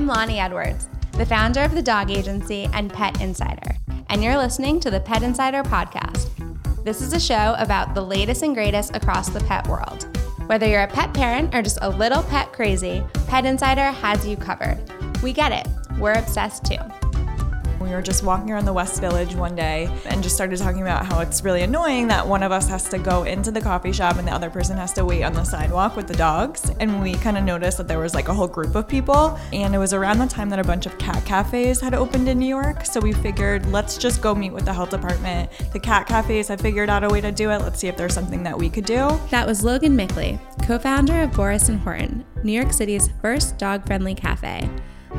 I'm Lonnie Edwards, the founder of the dog agency and Pet Insider, and you're listening to the Pet Insider podcast. This is a show about the latest and greatest across the pet world. Whether you're a pet parent or just a little pet crazy, Pet Insider has you covered. We get it, we're obsessed too. We were just walking around the West Village one day and just started talking about how it's really annoying that one of us has to go into the coffee shop and the other person has to wait on the sidewalk with the dogs. And we kind of noticed that there was like a whole group of people. And it was around the time that a bunch of cat cafes had opened in New York. So we figured, let's just go meet with the health department. The cat cafes have figured out a way to do it. Let's see if there's something that we could do. That was Logan Mickley, co founder of Boris and Horton, New York City's first dog friendly cafe.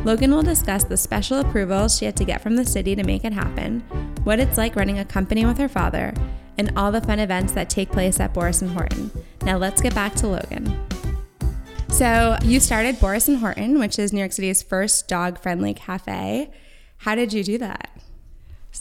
Logan will discuss the special approvals she had to get from the city to make it happen, what it's like running a company with her father, and all the fun events that take place at Boris and Horton. Now let's get back to Logan. So, you started Boris and Horton, which is New York City's first dog-friendly cafe. How did you do that?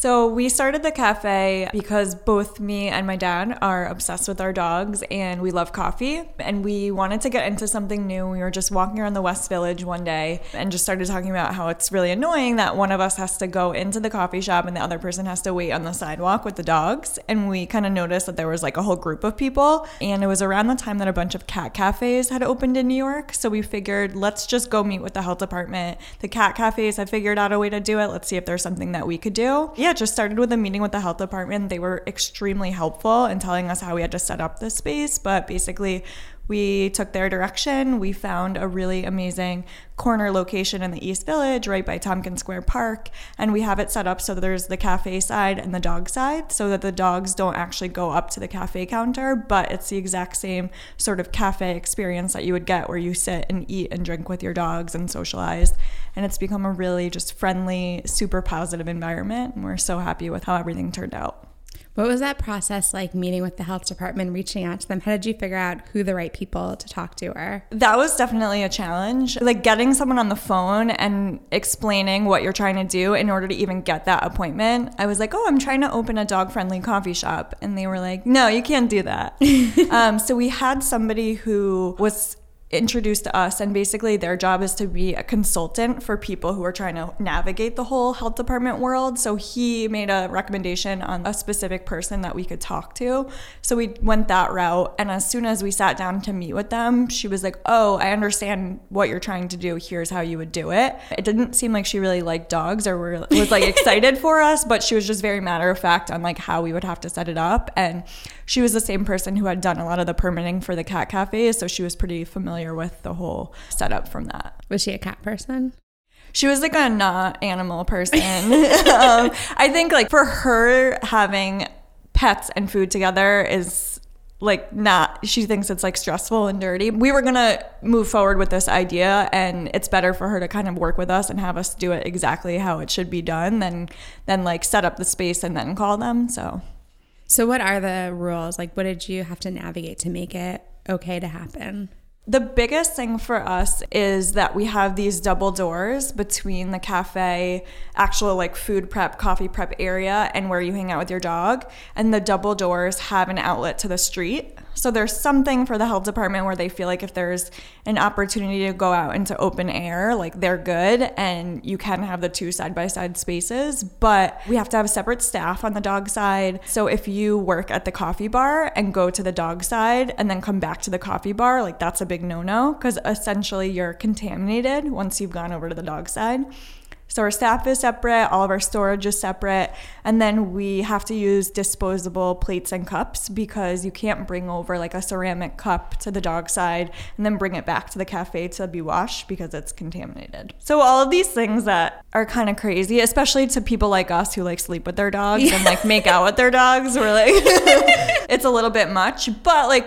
So we started the cafe because both me and my dad are obsessed with our dogs and we love coffee and we wanted to get into something new. We were just walking around the West Village one day and just started talking about how it's really annoying that one of us has to go into the coffee shop and the other person has to wait on the sidewalk with the dogs. And we kind of noticed that there was like a whole group of people and it was around the time that a bunch of cat cafes had opened in New York. So we figured let's just go meet with the health department. The cat cafes have figured out a way to do it. Let's see if there's something that we could do yeah, just started with a meeting with the health department. They were extremely helpful in telling us how we had to set up this space, but basically, we took their direction. We found a really amazing corner location in the East Village, right by Tompkins Square Park. And we have it set up so there's the cafe side and the dog side, so that the dogs don't actually go up to the cafe counter, but it's the exact same sort of cafe experience that you would get where you sit and eat and drink with your dogs and socialize. And it's become a really just friendly, super positive environment. And we're so happy with how everything turned out. What was that process like meeting with the health department, reaching out to them? How did you figure out who the right people to talk to are? That was definitely a challenge. Like getting someone on the phone and explaining what you're trying to do in order to even get that appointment. I was like, oh, I'm trying to open a dog friendly coffee shop. And they were like, no, you can't do that. um, so we had somebody who was introduced to us and basically their job is to be a consultant for people who are trying to navigate the whole health department world. So he made a recommendation on a specific person that we could talk to. So we went that route and as soon as we sat down to meet with them she was like oh i understand what you're trying to do. Here's how you would do it. It didn't seem like she really liked dogs or were, was like excited for us but she was just very matter of fact on like how we would have to set it up. And she was the same person who had done a lot of the permitting for the cat cafes so she was pretty familiar familiar with the whole setup from that. Was she a cat person? She was like a not animal person. um, I think like for her having pets and food together is like not she thinks it's like stressful and dirty. We were going to move forward with this idea and it's better for her to kind of work with us and have us do it exactly how it should be done than than like set up the space and then call them. So So what are the rules? Like what did you have to navigate to make it okay to happen? The biggest thing for us is that we have these double doors between the cafe, actual like food prep, coffee prep area, and where you hang out with your dog. And the double doors have an outlet to the street. So there's something for the health department where they feel like if there's an opportunity to go out into open air, like they're good and you can have the two side by side spaces, but we have to have separate staff on the dog side. So if you work at the coffee bar and go to the dog side and then come back to the coffee bar, like that's a big no no because essentially you're contaminated once you've gone over to the dog side. So our staff is separate, all of our storage is separate, and then we have to use disposable plates and cups because you can't bring over like a ceramic cup to the dog side and then bring it back to the cafe to be washed because it's contaminated. So all of these things that are kind of crazy, especially to people like us who like sleep with their dogs yeah. and like make out with their dogs, we're like it's a little bit much, but like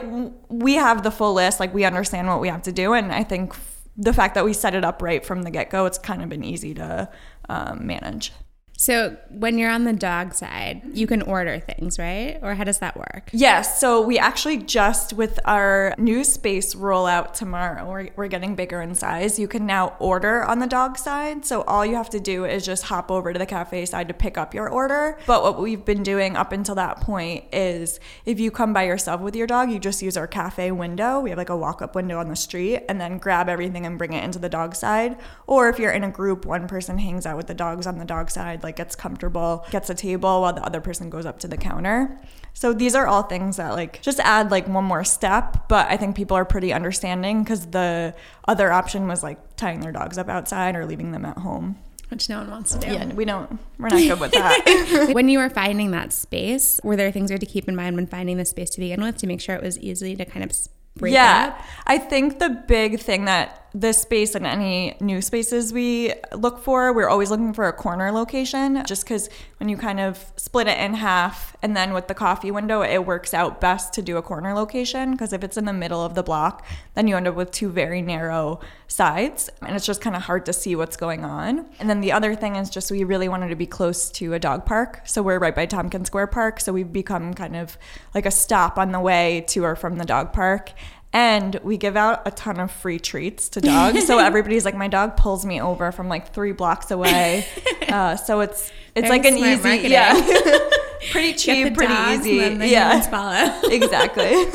we have the full list, like we understand what we have to do and I think the fact that we set it up right from the get go, it's kind of been easy to um, manage. So when you're on the dog side, you can order things, right? Or how does that work? Yes. So we actually just with our new space rollout tomorrow, we're, we're getting bigger in size. You can now order on the dog side. So all you have to do is just hop over to the cafe side to pick up your order. But what we've been doing up until that point is if you come by yourself with your dog, you just use our cafe window. We have like a walk up window on the street and then grab everything and bring it into the dog side. Or if you're in a group, one person hangs out with the dogs on the dog side, like gets comfortable, gets a table while the other person goes up to the counter. So these are all things that like just add like one more step, but I think people are pretty understanding because the other option was like tying their dogs up outside or leaving them at home. Which no one wants to do. Yeah, we don't. We're not good with that. when you were finding that space, were there things you had to keep in mind when finding the space to begin with to make sure it was easy to kind of break yeah, up? I think the big thing that this space and any new spaces we look for, we're always looking for a corner location just because when you kind of split it in half and then with the coffee window, it works out best to do a corner location because if it's in the middle of the block, then you end up with two very narrow sides and it's just kind of hard to see what's going on. And then the other thing is just we really wanted to be close to a dog park. So we're right by Tompkins Square Park. So we've become kind of like a stop on the way to or from the dog park and we give out a ton of free treats to dogs. so everybody's like, my dog pulls me over from like three blocks away. Uh, so it's it's Very like an easy, marketing. yeah, pretty cheap, pretty dogs easy, yeah, exactly.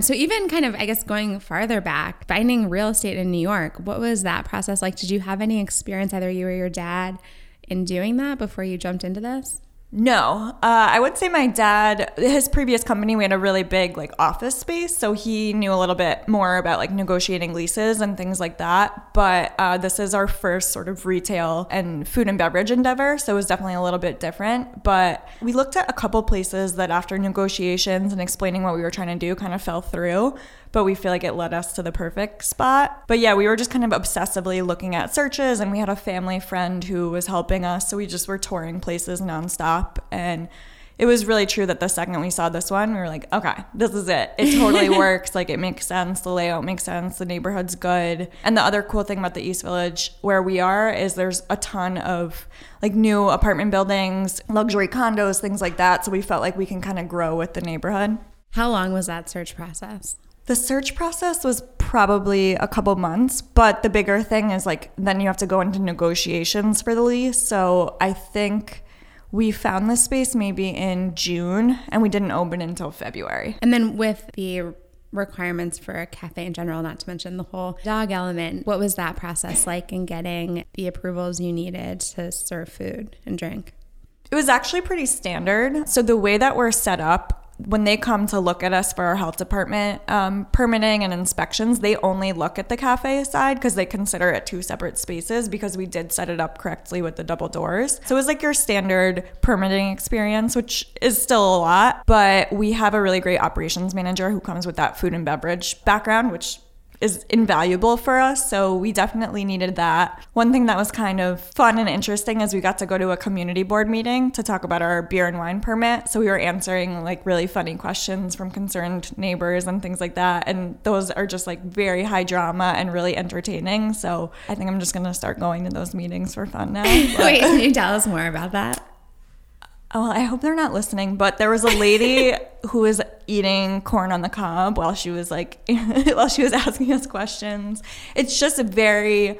So even kind of, I guess, going farther back, finding real estate in New York, what was that process like? Did you have any experience, either you or your dad, in doing that before you jumped into this? No, uh, I would say my dad, his previous company, we had a really big like office space, so he knew a little bit more about like negotiating leases and things like that. But uh, this is our first sort of retail and food and beverage endeavor, so it was definitely a little bit different. But we looked at a couple places that after negotiations and explaining what we were trying to do, kind of fell through but we feel like it led us to the perfect spot. But yeah, we were just kind of obsessively looking at searches, and we had a family friend who was helping us. So we just were touring places nonstop. And it was really true that the second we saw this one, we were like, okay, this is it. It totally works. Like it makes sense. The layout makes sense. The neighborhood's good. And the other cool thing about the East Village where we are is there's a ton of like new apartment buildings, luxury condos, things like that. So we felt like we can kind of grow with the neighborhood. How long was that search process? The search process was probably a couple months, but the bigger thing is like then you have to go into negotiations for the lease. So I think we found this space maybe in June and we didn't open until February. And then with the requirements for a cafe in general, not to mention the whole dog element, what was that process like in getting the approvals you needed to serve food and drink? It was actually pretty standard. So the way that we're set up, when they come to look at us for our health department um, permitting and inspections, they only look at the cafe side because they consider it two separate spaces because we did set it up correctly with the double doors. So it was like your standard permitting experience, which is still a lot, but we have a really great operations manager who comes with that food and beverage background, which is invaluable for us. So we definitely needed that. One thing that was kind of fun and interesting is we got to go to a community board meeting to talk about our beer and wine permit. So we were answering like really funny questions from concerned neighbors and things like that. And those are just like very high drama and really entertaining. So I think I'm just going to start going to those meetings for fun now. Wait, can you tell us more about that? Oh, well, I hope they're not listening, but there was a lady who was eating corn on the cob while she was like while she was asking us questions. It's just a very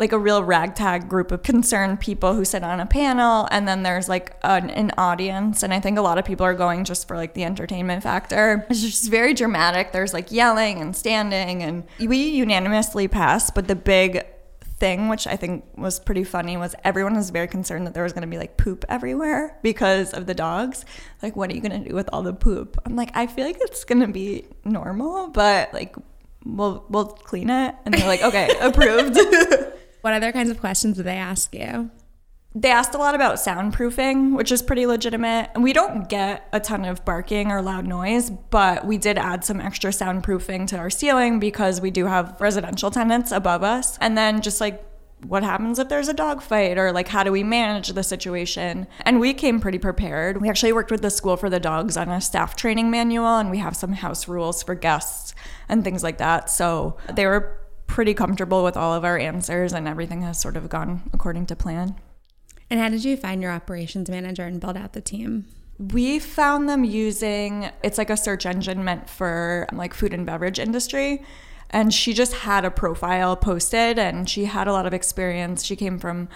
like a real ragtag group of concerned people who sit on a panel and then there's like an, an audience and i think a lot of people are going just for like the entertainment factor it's just very dramatic there's like yelling and standing and we unanimously passed but the big thing, which I think was pretty funny, was everyone was very concerned that there was going to be like poop everywhere because of the dogs. Like, what are you going to do with all the poop? I'm like, I feel like it's going to be normal, but like, we'll we'll clean it. And they're like, okay, approved. What other kinds of questions did they ask you? They asked a lot about soundproofing, which is pretty legitimate. And we don't get a ton of barking or loud noise, but we did add some extra soundproofing to our ceiling because we do have residential tenants above us. And then just like what happens if there's a dog fight or like how do we manage the situation and we came pretty prepared we actually worked with the school for the dogs on a staff training manual and we have some house rules for guests and things like that so they were pretty comfortable with all of our answers and everything has sort of gone according to plan And how did you find your operations manager and build out the team? We found them using it's like a search engine meant for like food and beverage industry. And she just had a profile posted and she had a lot of experience. She came from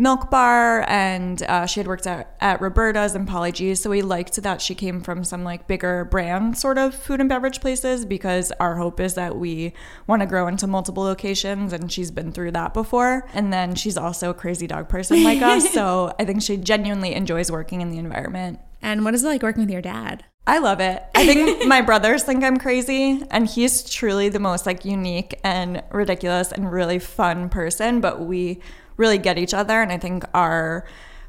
Milk Bar and uh, she had worked at, at Roberta's and Paulie Gee's. So we liked that she came from some like bigger brand sort of food and beverage places because our hope is that we want to grow into multiple locations and she's been through that before. And then she's also a crazy dog person like us. So I think she genuinely enjoys working in the environment. And what is it like working with your dad? I love it. I think my brothers think I'm crazy, and he's truly the most like unique and ridiculous and really fun person. But we really get each other, and I think our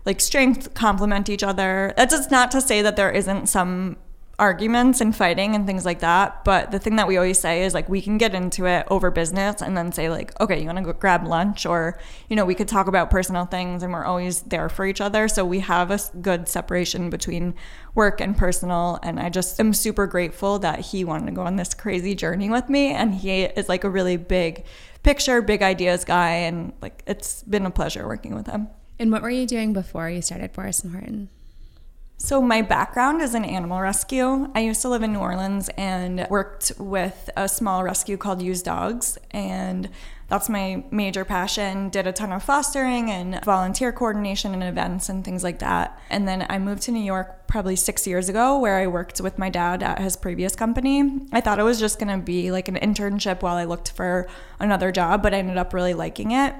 like strengths complement each other. That's just not to say that there isn't some arguments and fighting and things like that. But the thing that we always say is like we can get into it over business and then say like, okay, you want to go grab lunch, or you know, we could talk about personal things, and we're always there for each other. So we have a good separation between work and personal. And I just am super grateful that he wanted to go on this crazy journey with me, and he is like a really big picture, big ideas guy, and like it's been a pleasure working with him. And what were you doing before you started Boris and Horton? So, my background is in animal rescue. I used to live in New Orleans and worked with a small rescue called Used Dogs. And that's my major passion. Did a ton of fostering and volunteer coordination and events and things like that. And then I moved to New York probably six years ago where I worked with my dad at his previous company. I thought it was just gonna be like an internship while I looked for another job, but I ended up really liking it.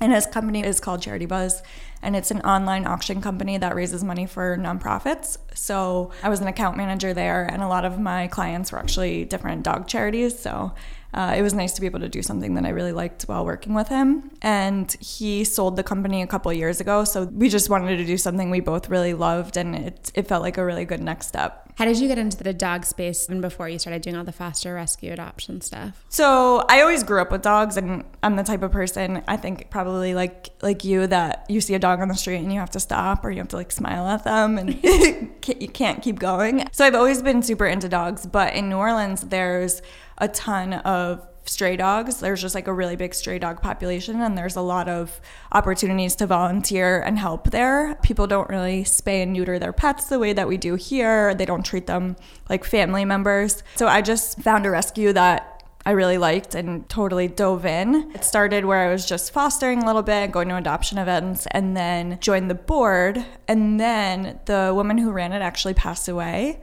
And his company is called Charitybuzz, and it's an online auction company that raises money for nonprofits. So I was an account manager there, and a lot of my clients were actually different dog charities. So uh, it was nice to be able to do something that I really liked while working with him. And he sold the company a couple years ago, so we just wanted to do something we both really loved, and it, it felt like a really good next step. How did you get into the dog space even before you started doing all the foster rescue adoption stuff? So I always grew up with dogs, and I'm the type of person I think probably like like you that you see a dog on the street and you have to stop or you have to like smile at them and you can't keep going. So I've always been super into dogs, but in New Orleans there's a ton of stray dogs. There's just like a really big stray dog population, and there's a lot of opportunities to volunteer and help there. People don't really spay and neuter their pets the way that we do here, they don't treat them like family members. So I just found a rescue that I really liked and totally dove in. It started where I was just fostering a little bit, going to adoption events, and then joined the board. And then the woman who ran it actually passed away.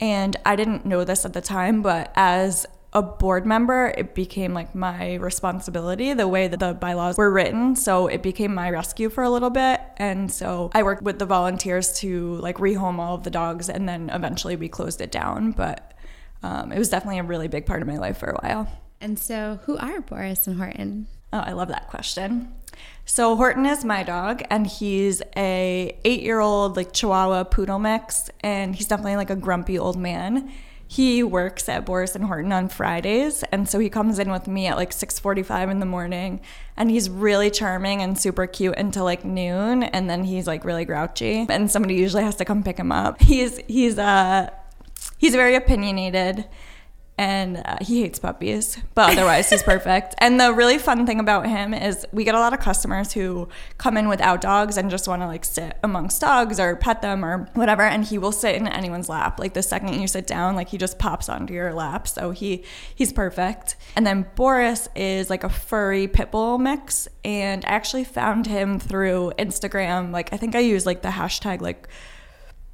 And I didn't know this at the time, but as a board member, it became like my responsibility the way that the bylaws were written. So it became my rescue for a little bit. And so I worked with the volunteers to like rehome all of the dogs and then eventually we closed it down. But um, it was definitely a really big part of my life for a while. And so, who are Boris and Horton? Oh, I love that question. So Horton is my dog, and he's a eight-year-old like Chihuahua poodle mix, and he's definitely like a grumpy old man he works at Boris and Horton on Fridays, and so he comes in with me at like 6:45 in the morning, and he's really charming and super cute until like noon, and then he's like really grouchy, and somebody usually has to come pick him up. He's he's uh he's very opinionated and uh, he hates puppies, but otherwise he's perfect. And the really fun thing about him is we get a lot of customers who come in without dogs and just want to like sit amongst dogs or pet them or whatever. And he will sit in anyone's lap. Like the second you sit down, like he just pops onto your lap. So he he's perfect. And then Boris is like a furry pit bull mix, and I actually found him through Instagram. Like I think I use like the hashtag like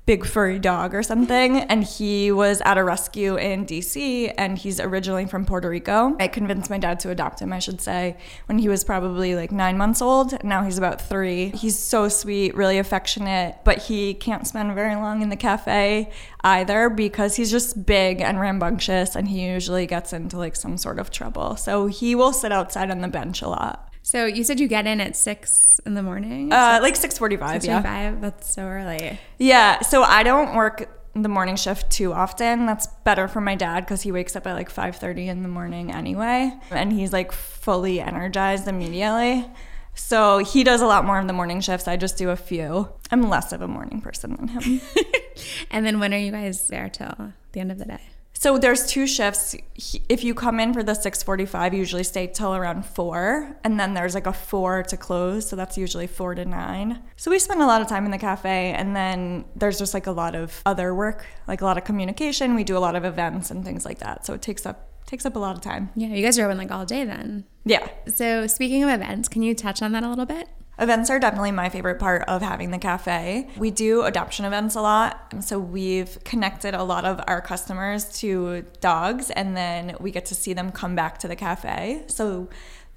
big furry dog or something. And he was at a rescue in DC and he's originally from Puerto Rico. I convinced my dad to adopt him, I should say, when he was probably like nine months old. Now he's about three. He's so sweet, really affectionate, but he can't spend very long in the cafe either because he's just big and rambunctious and he usually gets into like some sort of trouble. So he will sit outside on the bench a lot. So you said you get in at six in the morning? Uh, like six forty-five. Yeah, that's so early. Yeah. So I don't work the morning shift too often. That's better for my dad because he wakes up at like five thirty in the morning anyway, and he's like fully energized immediately. So he does a lot more of the morning shifts. I just do a few. I'm less of a morning person than him. and then when are you guys there till the end of the day? So there's two shifts. If you come in for the 6:45, you usually stay till around 4, and then there's like a 4 to close, so that's usually 4 to 9. So we spend a lot of time in the cafe and then there's just like a lot of other work, like a lot of communication. We do a lot of events and things like that. So it takes up takes up a lot of time. Yeah, you guys are open like all day then. Yeah. So speaking of events, can you touch on that a little bit? Events are definitely my favorite part of having the cafe. We do adoption events a lot. So we've connected a lot of our customers to dogs and then we get to see them come back to the cafe. So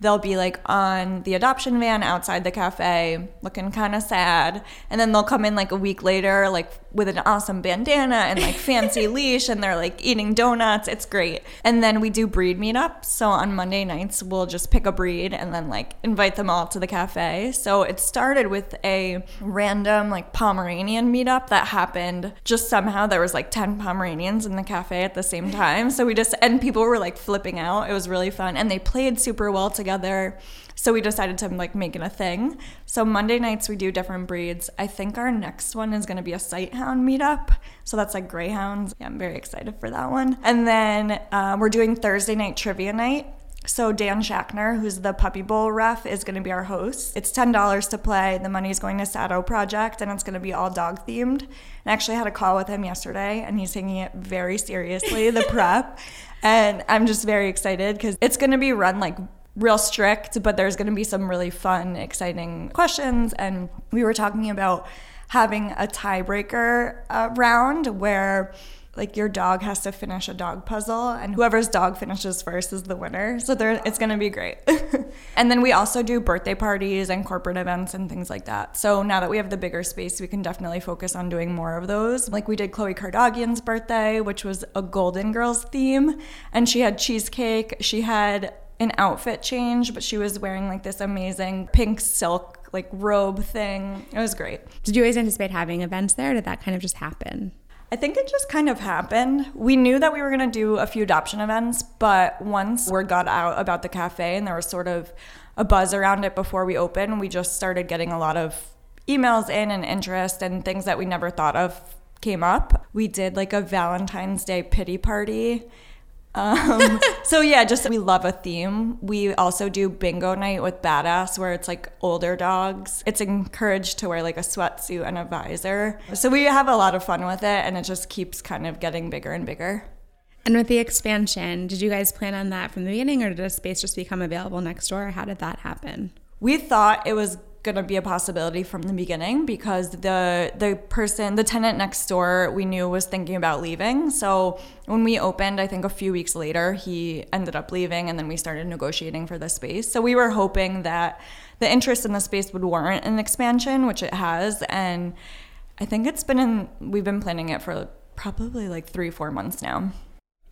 they'll be like on the adoption van outside the cafe looking kind of sad. And then they'll come in like a week later like with an awesome bandana and like fancy leash and they're like eating donuts. It's great. And then we do breed meetups. So on monday nights we'll just pick a breed and then like invite them all to the cafe. So it started with a random like pomeranian meetup that happened just somehow. There was like 10 pomeranians in the cafe at the same time. So we just and people were like flipping out. It was really fun. And they played super well together together. So we decided to like make it a thing. So Monday nights we do different breeds. I think our next one is going to be a sighthound meetup. So that's like greyhounds. Yeah, I'm very excited for that one. And then uh, we're doing Thursday night trivia night. So Dan Schachner, who's the Puppy Bowl ref, is going to be our host. It's ten dollars to play. The money is going to Sato Project, and it's going to be all dog themed. And I actually had a call with him yesterday, and he's taking it very seriously, the prep. And I'm just very excited because it's going to be run like real strict, but there's going to be some really fun, exciting questions. And we were talking about having a tiebreaker uh, round where like your dog has to finish a dog puzzle and whoever's dog finishes first is the winner. So there it's going to be great. And then we also do birthday parties and corporate events and things like that. So now that we have the bigger space we can definitely focus on doing more of those. Like we did chloe Kardashian's birthday which was a golden girls theme and she had cheesecake. She had an outfit change, but she was wearing like this amazing pink silk like robe thing. It was great. Did you always anticipate having events there? did that kind of just happen? I think it just kind of happened. We knew that we were going to do a few adoption events, but once word got out about the cafe and there was sort of a buzz around it before we opened, we just started getting a lot of emails in and interest and things that we never thought of came up. We did like a Valentine's Day pity party um, so yeah, just we love a theme. We also do bingo night with badass, where it's like older dogs. It's encouraged to wear like a sweatsuit and a visor. So we have a lot of fun with it, and it just keeps kind of getting bigger and bigger. And with the expansion, did you guys plan on that from the beginning, or did a space just become available next door? How did that happen? We thought it was going to be a possibility from the beginning because the the person the tenant next door we knew was thinking about leaving. So when we opened i think a few weeks later he ended up leaving and then we started negotiating for the space. So we were hoping that the interest in the space would warrant an expansion which it has. And i think it's been in we've been planning it for probably like three four months now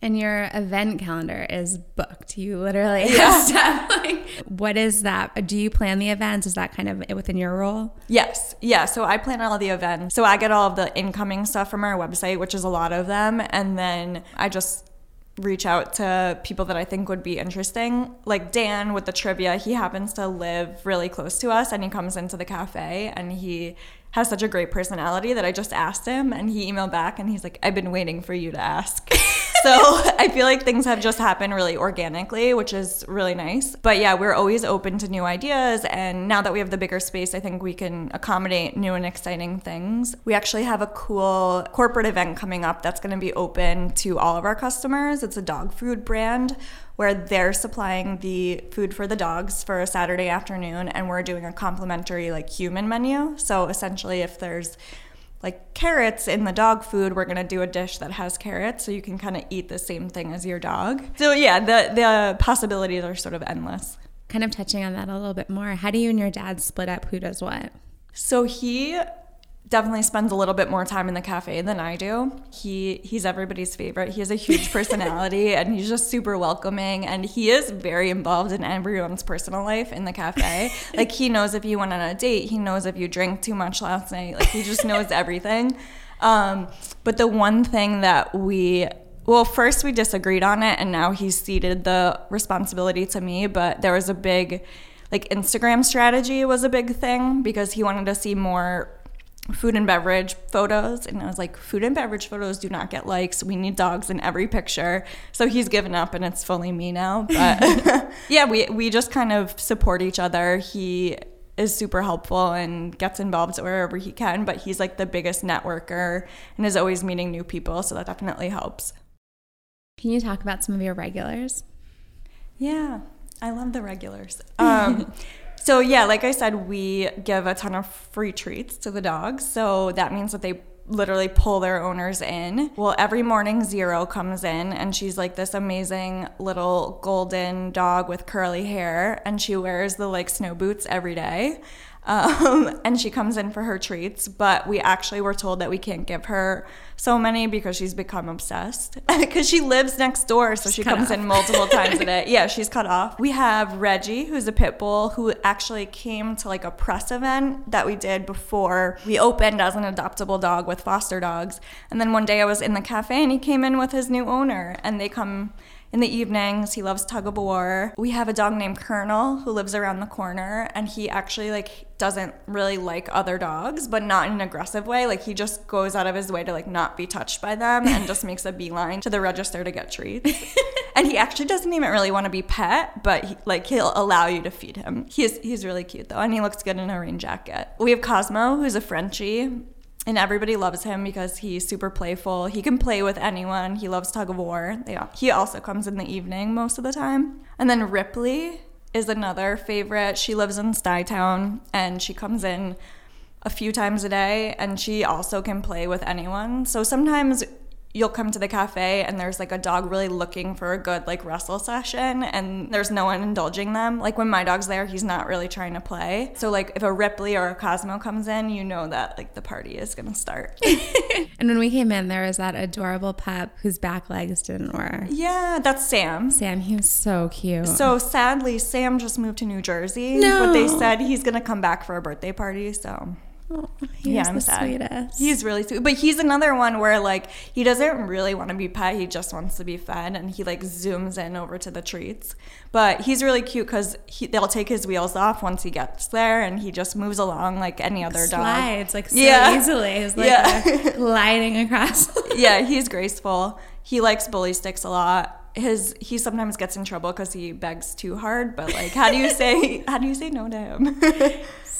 and your event calendar is booked. You literally yeah. have like, what is that? Do you plan the events? Is that kind of within your role? Yes. Yeah. So I plan all the events. So I get all of the incoming stuff from our website, which is a lot of them. And then I just reach out to people that I think would be interesting. Like Dan with the trivia, he happens to live really close to us and he comes into the cafe and he has such a great personality that I just asked him and he emailed back and he's like, I've been waiting for you to ask. so I feel like things have just happened really organically, which is really nice. But yeah, we're always open to new ideas. And now that we have the bigger space, I think we can accommodate new and exciting things. We actually have a cool corporate event coming up that's going to be open to all of our customers. It's a dog food brand where they're supplying the food for the dogs for a Saturday afternoon and we're doing a complimentary like human menu. So essentially if there's like carrots in the dog food, we're gonna do a dish that has carrots so you can kind of eat the same thing as your dog. So yeah, the the possibilities are sort of endless. Kind of touching on that a little bit more. How do you and your dad split up who does what? So he definitely spends a little bit more time in the cafe than I do. He he's everybody's favorite. He has a huge personality and he's just super welcoming and he is very involved in everyone's personal life in the cafe. like he knows if you went on a date, he knows if you drank too much last night. Like he just knows everything. Um, but the one thing that we well, first we disagreed on it and now he's ceded the responsibility to me, but there was a big like Instagram strategy was a big thing because he wanted to see more food and beverage photos and I was like food and beverage photos do not get likes. We need dogs in every picture. So he's given up and it's fully me now but yeah we we just kind of support each other. He is super helpful and gets involved wherever he can but he's like the biggest networker and is always meeting new people so that definitely helps. Can you talk about some of your regulars? Yeah I love the regulars. Um so yeah, like I said, we give a ton of free treats to the dogs. So that means that they literally pull their owners in. Well, every morning Zero comes in and she's like this amazing little golden dog with curly hair and she wears the like snow boots every day. Um, and she comes in for her treats, but we actually were told that we can't give her so many because she's become obsessed. Because she lives next door, so she's she comes off. in multiple times a day. Yeah, she's cut off. We have Reggie, who's a pit bull, who actually came to like a press event that we did before we opened as an adoptable dog with foster dogs. And then one day I was in the cafe and he came in with his new owner, and they come in the evenings. He loves tug of war. We have a dog named Colonel who lives around the corner and he actually like doesn't really like other dogs, but not in an aggressive way. Like he just goes out of his way to like not be touched by them and just makes a beeline to the register to get treats. and he actually doesn't even really want to be pet, but he, like he'll allow you to feed him. He's he's really cute though, and he looks good in a rain jacket. We have Cosmo, who's a Frenchie and everybody loves him because he's super playful. He can play with anyone. He loves tug of war. They, he also comes in the evening most of the time. And then Ripley is another favorite. She lives in Stuytown and she comes in a few times a day and she also can play with anyone. So sometimes you'll come to the cafe and there's like a dog really looking for a good like wrestle session and there's no one indulging them. Like when my dog's there, he's not really trying to play. So like if a Ripley or a Cosmo comes in, you know that like the party is gonna start. and when we came in, there was that adorable pup whose back legs didn't work. Yeah, that's Sam. Sam, he was so cute. So sadly, Sam just moved to New Jersey. No. But they said he's gonna come back for a birthday party, so Oh, yeah, I'm sad. Sweetest. He's really sweet, but he's another one where like he doesn't really want to be pet. He just wants to be fed, and he like zooms in over to the treats. But he's really cute because they'll take his wheels off once he gets there, and he just moves along like any other Slides, dog. Slides like so yeah. easily. It's like yeah. gliding across. yeah, he's graceful. He likes bully sticks a lot his he sometimes gets in trouble because he begs too hard but like how do you say how do you say no to him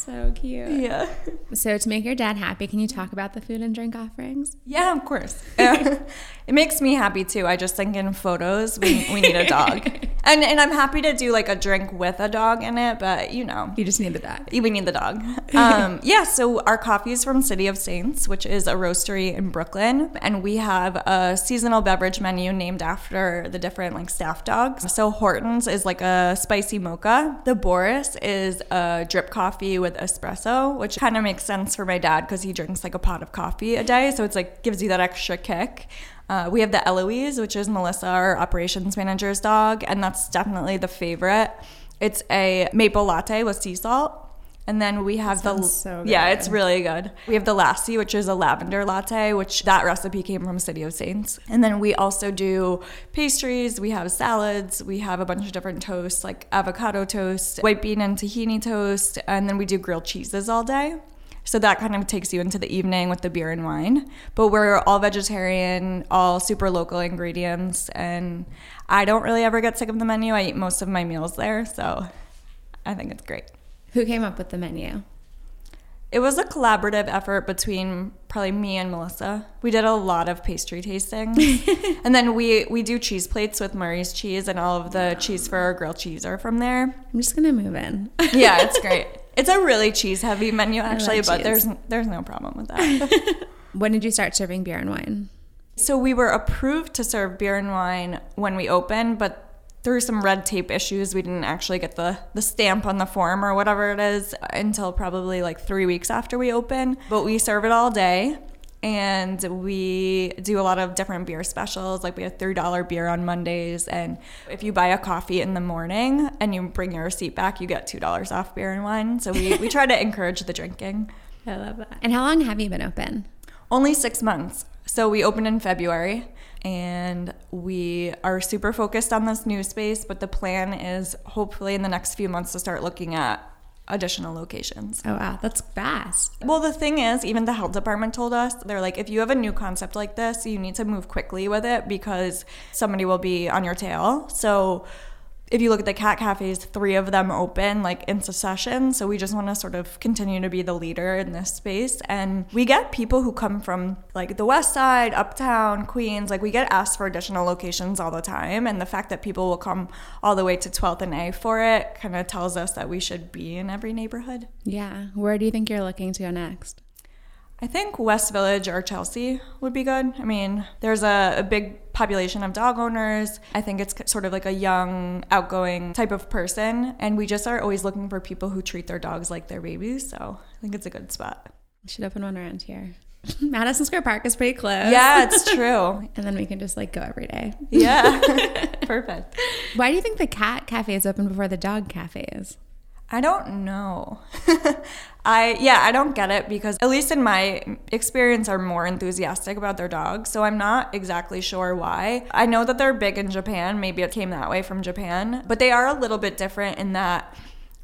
so cute. Yeah. So to make your dad happy, can you talk about the food and drink offerings? Yeah, of course. it makes me happy too. I just think in photos we, we need a dog. and and I'm happy to do like a drink with a dog in it, but you know. You just need the dog. We need the dog. Um, yeah, so our coffee is from City of Saints, which is a roastery in Brooklyn. And we have a seasonal beverage menu named after the different like staff dogs. So Horton's is like a spicy mocha. The Boris is a drip coffee with with espresso, which kind of makes sense for my dad because he drinks like a pot of coffee a day. So it's like gives you that extra kick. Uh, we have the Eloise, which is Melissa, our operations manager's dog, and that's definitely the favorite. It's a maple latte with sea salt. And then we have the so yeah, it's really good. We have the lassi, which is a lavender latte, which that recipe came from City of Saints. And then we also do pastries. We have salads. We have a bunch of different toasts, like avocado toast, white bean and tahini toast, and then we do grilled cheeses all day. So that kind of takes you into the evening with the beer and wine. But we're all vegetarian, all super local ingredients, and I don't really ever get sick of the menu. I eat most of my meals there, so I think it's great. Who came up with the menu? It was a collaborative effort between probably me and Melissa. We did a lot of pastry tastings. and then we we do cheese plates with Murray's cheese and all of the cheese for our grilled cheese are from there. I'm just going to move in. yeah, it's great. It's a really cheese heavy menu actually, but cheese. there's there's no problem with that. when did you start serving beer and wine? So we were approved to serve beer and wine when we opened, but through some red tape issues, we didn't actually get the, the stamp on the form or whatever it is until probably like three weeks after we open. But we serve it all day and we do a lot of different beer specials. Like we have $3 beer on Mondays. And if you buy a coffee in the morning and you bring your receipt back, you get $2 off beer and wine. So we, we try to encourage the drinking. I love that. And how long have you been open? Only six months. So we opened in February and we are super focused on this new space, but the plan is hopefully in the next few months to start looking at additional locations. Oh, wow. That's fast. Well, the thing is, even the health department told us, they're like, if you have a new concept like this, you need to move quickly with it because somebody will be on your tail. So, if you look at the cat cafes, three of them open like in succession. So we just want to sort of continue to be the leader in this space. And we get people who come from like the West Side, Uptown, Queens. Like we get asked for additional locations all the time. And the fact that people will come all the way to 12th and A for it kind of tells us that we should be in every neighborhood. Yeah. Where do you think you're looking to go next? I think West Village or Chelsea would be good. I mean, there's a, a, big population of dog owners. I think it's sort of like a young, outgoing type of person. And we just are always looking for people who treat their dogs like their babies. So I think it's a good spot. We should open one around here. Madison Square Park is pretty close. Yeah, it's true. and then we can just like go every day. Yeah. Perfect. Why do you think the cat cafe is open before the dog cafe is? I don't know. I yeah, I don't get it because at least in my experience are more enthusiastic about their dogs. So I'm not exactly sure why. I know that they're big in Japan, maybe it came that way from Japan, but they are a little bit different in that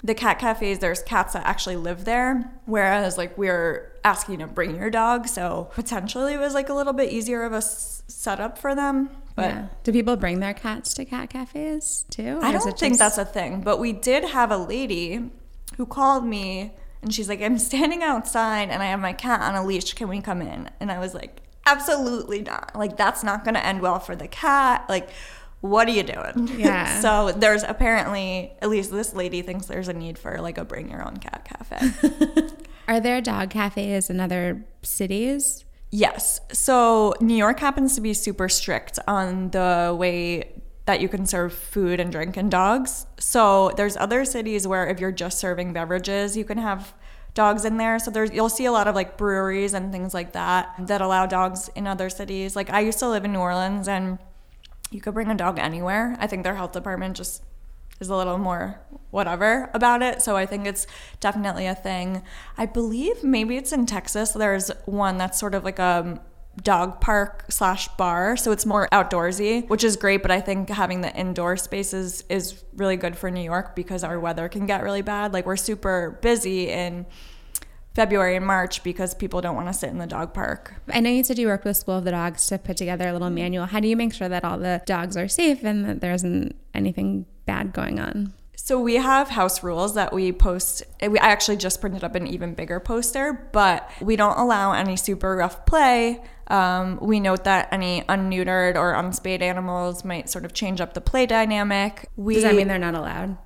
the cat cafes there's cats that actually live there whereas like we're asking to bring your dog so potentially it was like a little bit easier of a s- setup for them but yeah. do people bring their cats to cat cafes too i don't think just... that's a thing but we did have a lady who called me and she's like i'm standing outside and i have my cat on a leash can we come in and i was like absolutely not like that's not going to end well for the cat like what are you doing? Yeah. so there's apparently, at least this lady thinks there's a need for like a bring your own cat cafe. are there dog cafes in other cities? Yes. So New York happens to be super strict on the way that you can serve food and drink and dogs. So there's other cities where if you're just serving beverages, you can have dogs in there. So there's you'll see a lot of like breweries and things like that that allow dogs in other cities. Like I used to live in New Orleans and you could bring a dog anywhere. I think their health department just is a little more whatever about it. So I think it's definitely a thing. I believe maybe it's in Texas. There's one that's sort of like a dog park slash bar. So it's more outdoorsy, which is great. But I think having the indoor spaces is really good for New York because our weather can get really bad. Like we're super busy in February and March because people don't want to sit in the dog park. I know you said you worked with School for the Dogs to put together a little manual. How do you make sure that all the dogs are safe and that there isn't anything bad going on? So we have house rules that we post. I actually just printed up an even bigger poster, but we don't allow any super rough play. Um, we note that any unneutered or unspayed animals might sort of change up the play dynamic. We, Does that mean they're not allowed?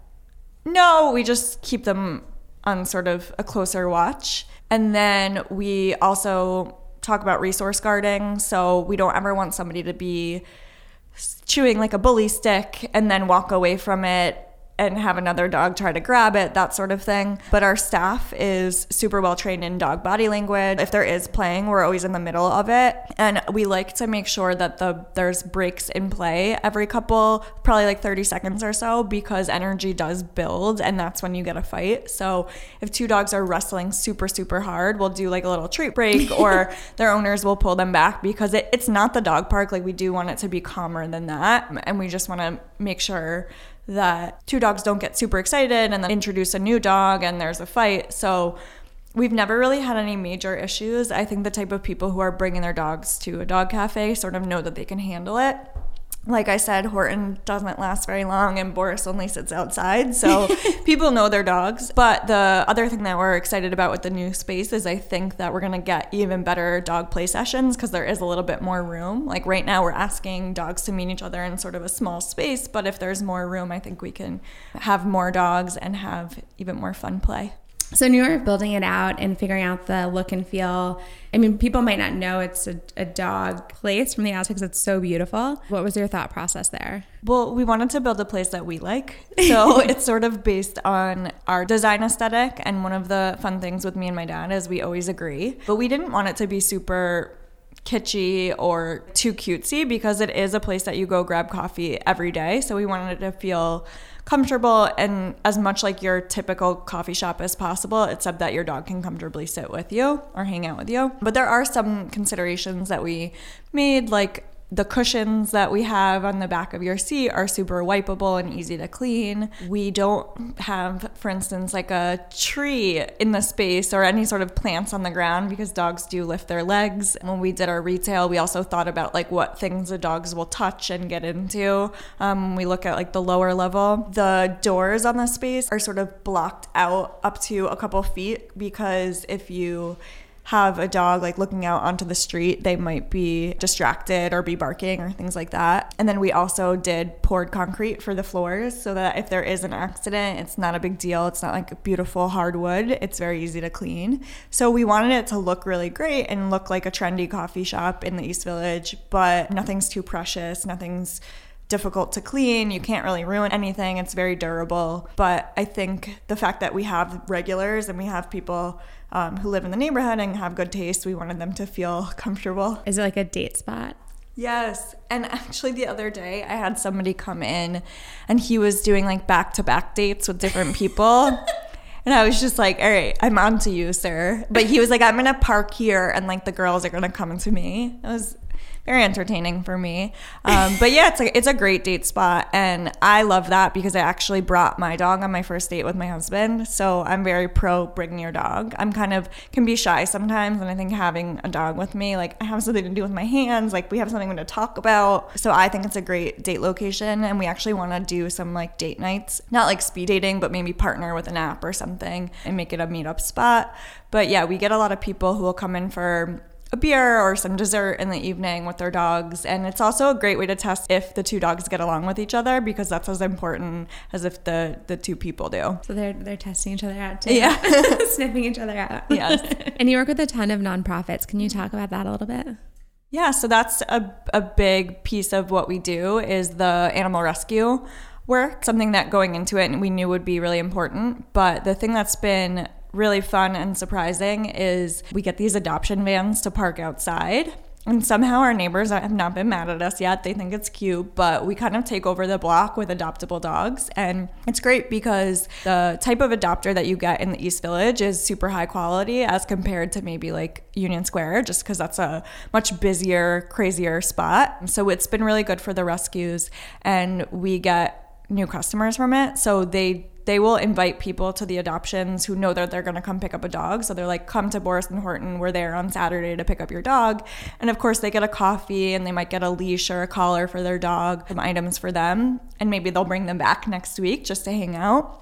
No, we just keep them on sort of a closer watch. And then we also talk about resource guarding. So we don't ever want somebody to be chewing like a bully stick and then walk away from it and have another dog try to grab it, that sort of thing. But our staff is super well trained in dog body language. If there is playing, we're always in the middle of it. And we like to make sure that the there's breaks in play every couple, probably like 30 seconds or so, because energy does build and that's when you get a fight. So if two dogs are wrestling super, super hard, we'll do like a little treat break or their owners will pull them back because it, it's not the dog park. Like we do want it to be calmer than that. And we just want to make sure that two dogs don't get super excited and then introduce a new dog and there's a fight. So we've never really had any major issues. I think the type of people who are bringing their dogs to a dog cafe sort of know that they can handle it like I said, Horton doesn't last very long and Boris only sits outside. So people know their dogs. But the other thing that we're excited about with the new space is I think that we're going to get even better dog play sessions because there is a little bit more room. Like right now, we're asking dogs to meet each other in sort of a small space. But if there's more room, I think we can have more dogs and have even more fun play. So New York building it out and figuring out the look and feel. I mean, people might not know it's a, a dog place from the outside because it's so beautiful. What was your thought process there? Well, we wanted to build a place that we like. So it's sort of based on our design aesthetic. And one of the fun things with me and my dad is we always agree. But we didn't want it to be super kitschy or too cutesy because it is a place that you go grab coffee every day. So we wanted to feel comfortable and as much like your typical coffee shop as possible, except that your dog can comfortably sit with you or hang out with you. But there are some considerations that we made, like the cushions that we have on the back of your seat are super wipeable and easy to clean. We don't have, for instance, like a tree in the space or any sort of plants on the ground because dogs do lift their legs. When we did our retail, we also thought about like what things the dogs will touch and get into. Um, we look at like the lower level. The doors on the space are sort of blocked out up to a couple feet because if you have a dog like looking out onto the street, they might be distracted or be barking or things like that. And then we also did poured concrete for the floors so that if there is an accident, it's not a big deal. It's not like beautiful hardwood, it's very easy to clean. So we wanted it to look really great and look like a trendy coffee shop in the East Village, but nothing's too precious, nothing's difficult to clean. You can't really ruin anything. It's very durable. But I think the fact that we have regulars and we have people um, who live in the neighborhood and have good taste, we wanted them to feel comfortable. Is it like a date spot? Yes. And actually, the other day, I had somebody come in and he was doing like back to back dates with different people. And I was just like, all right, I'm on to you, sir. But he was like, I'm going to park here and like the girls are going to come to me. It was very entertaining for me. Um, but yeah, it's a, it's a great date spot. And I love that because I actually brought my dog on my first date with my husband. So I'm very pro bringing your dog. I'm kind of can be shy sometimes. And I think having a dog with me, like I have something to do with my hands, like we have something to talk about. So I think it's a great date location. And we actually want to do some like date nights, not like speed dating, but maybe partner with an app or something and make it a meetup spot. But yeah, we get a lot of people who will come in for a beer or some dessert in the evening with their dogs. And it's also a great way to test if the two dogs get along with each other because that's as important as if the, the two people do. So they're they're testing each other out too. Yeah. Sniffing each other out. Yes. and you work with a ton of nonprofits. Can you talk about that a little bit? Yeah, so that's a, a big piece of what we do is the animal rescue work, something that going into it we knew would be really important. But the thing that's been really fun and surprising is we get these adoption vans to park outside. And somehow our neighbors have not been mad at us yet. They think it's cute, but we kind of take over the block with adoptable dogs. And it's great because the type of adopter that you get in the East Village is super high quality as compared to maybe like Union Square, just because that's a much busier, crazier spot. So it's been really good for the rescues. And we get new customers from it. So they they will invite people to the adoptions who know that they're going to come pick up a dog. So they're like, come to Boris and Horton. We're there on Saturday to pick up your dog. And of course, they get a coffee and they might get a leash or a collar for their dog, some items for them. And maybe they'll bring them back next week just to hang out.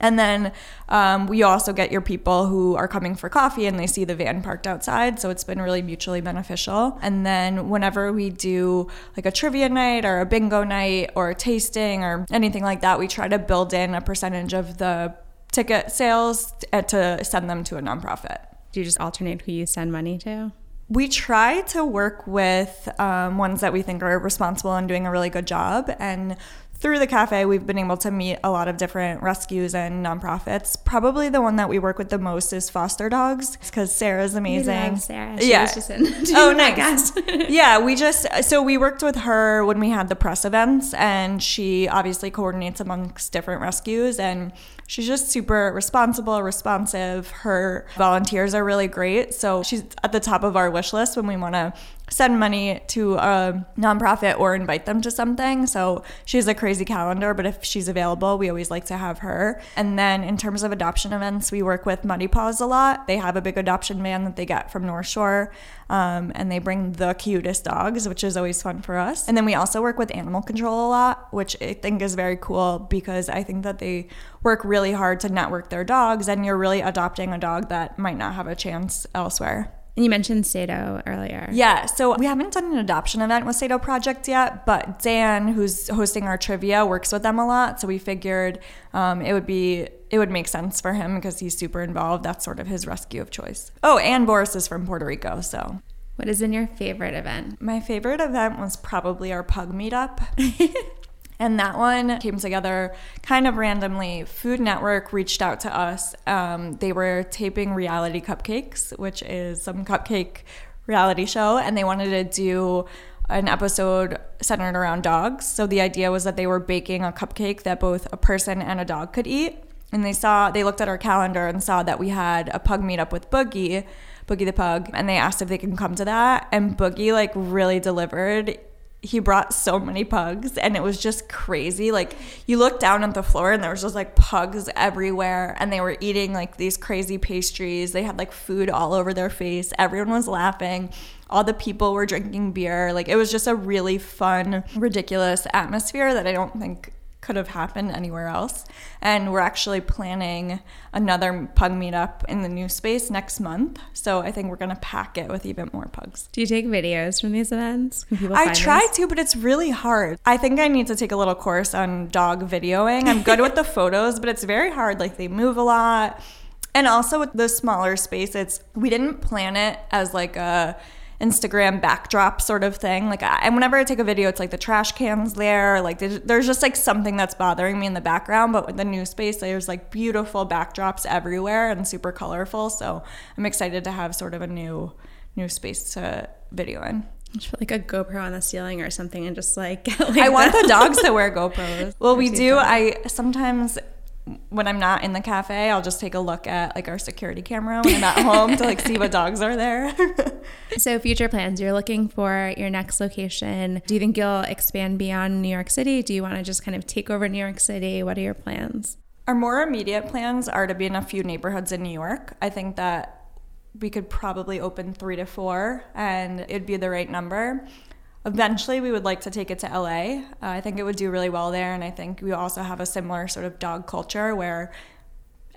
And then um, we also get your people who are coming for coffee and they see the van parked outside. So it's been really mutually beneficial. And then whenever we do like a trivia night or a bingo night or a tasting or anything like that, we try to build in a percentage of the ticket sales to send them to a nonprofit. Do you just alternate who you send money to? We try to work with um, ones that we think are responsible and doing a really good job. And through the cafe, we've been able to meet a lot of different rescues and nonprofits. Probably the one that we work with the most is Foster Dogs because Sarah's amazing. Sarah. She yeah. oh, nice. yeah, we just so we worked with her when we had the press events, and she obviously coordinates amongst different rescues, and she's just super responsible, responsive. Her volunteers are really great, so she's at the top of our wish list when we want to send money to a nonprofit or invite them to something. So she has a crazy calendar, but if she's available, we always like to have her. And then in terms of adoption events, we work with Muddy Paws a lot. They have a big adoption van that they get from North Shore, um, and they bring the cutest dogs, which is always fun for us. And then we also work with animal control a lot, which I think is very cool because I think that they work really hard to network their dogs, and you're really adopting a dog that might not have a chance elsewhere. And you mentioned Sato earlier. Yeah, so we haven't done an adoption event with Sato Project yet, but Dan, who's hosting our trivia, works with them a lot. So we figured um, it would be it would make sense for him because he's super involved. That's sort of his rescue of choice. Oh, and Boris is from Puerto Rico, so. What is in your favorite event? My favorite event was probably our pug meetup. And that one came together kind of randomly. Food Network reached out to us. Um, they were taping Reality Cupcakes, which is some cupcake reality show, and they wanted to do an episode centered around dogs. So the idea was that they were baking a cupcake that both a person and a dog could eat. And they saw, they looked at our calendar and saw that we had a pug meetup with Boogie, Boogie the Pug, and they asked if they can come to that. And Boogie like really delivered he brought so many pugs and it was just crazy. Like you look down at the floor and there was just like pugs everywhere and they were eating like these crazy pastries. They had like food all over their face. Everyone was laughing. All the people were drinking beer. Like it was just a really fun, ridiculous atmosphere that I don't think could have happened anywhere else. And we're actually planning another pug meetup in the new space next month. So I think we're going to pack it with even more pugs. Do you take videos from these events? I try to, but it's really hard. I think I need to take a little course on dog videoing. I'm good with the photos, but it's very hard. Like they move a lot. And also with the smaller space, it's we didn't plan it as like a Instagram backdrop sort of thing. Like, I, and whenever I take a video, it's like the trash cans there. Like, there's, there's just like something that's bothering me in the background. But with the new space, there's like beautiful backdrops everywhere and super colorful. So I'm excited to have sort of a new new space to video in. Just like a GoPro on the ceiling or something, and just like. like I want the dogs to wear GoPros. Well, we do. I sometimes when I'm not in the cafe, I'll just take a look at like our security camera when I'm at home to like see what dogs are there. so, future plans, you're looking for your next location. Do you think you'll expand beyond New York City? Do you want to just kind of take over New York City? What are your plans? Our more immediate plans are to be in a few neighborhoods in New York. I think that we could probably open three to four and it'd be the right number. Eventually, we would like to take it to LA. Uh, I think it would do really well there. And I think we also have a similar sort of dog culture where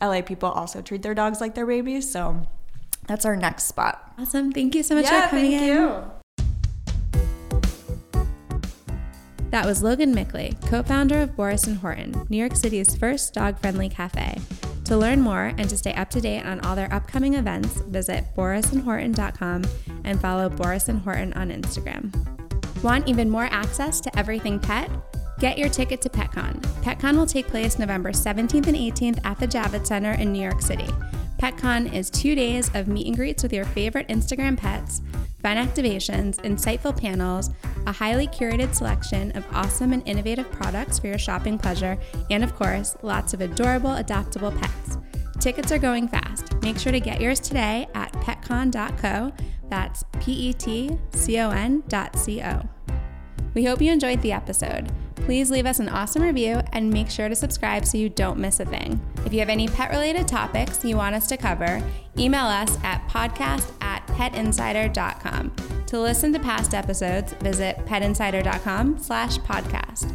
LA people also treat their dogs like their babies. So that's our next spot. Awesome. Thank you so much yeah, for coming thank in. You. That was Logan Mikhly, co founder of Boris and Horton, New York City's first dog friendly cafe. To learn more and to stay up to date on all their upcoming events, visit borisandhorton.com and follow Boris and Horton on Instagram. Want even more access to everything pet? Get your ticket to PetCon. PetCon will take place November 17th and 18th at the Javits Center in New York City. PetCon is two days of meet and greets with your favorite Instagram pets, fun activations, insightful panels, a highly curated selection of awesome and innovative products for your shopping pleasure, and of course, lots of adorable, adoptable pets. Tickets are going fast. Make sure to get yours today at petcon.co. That's P E T C O N dot C O. We hope you enjoyed the episode. Please leave us an awesome review and make sure to subscribe so you don't miss a thing. If you have any pet related topics you want us to cover, email us at podcast at petinsider.com. To listen to past episodes, visit petinsider.com slash podcast.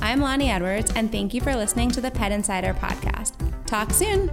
I'm Lonnie Edwards, and thank you for listening to the Pet Insider podcast. Talk soon.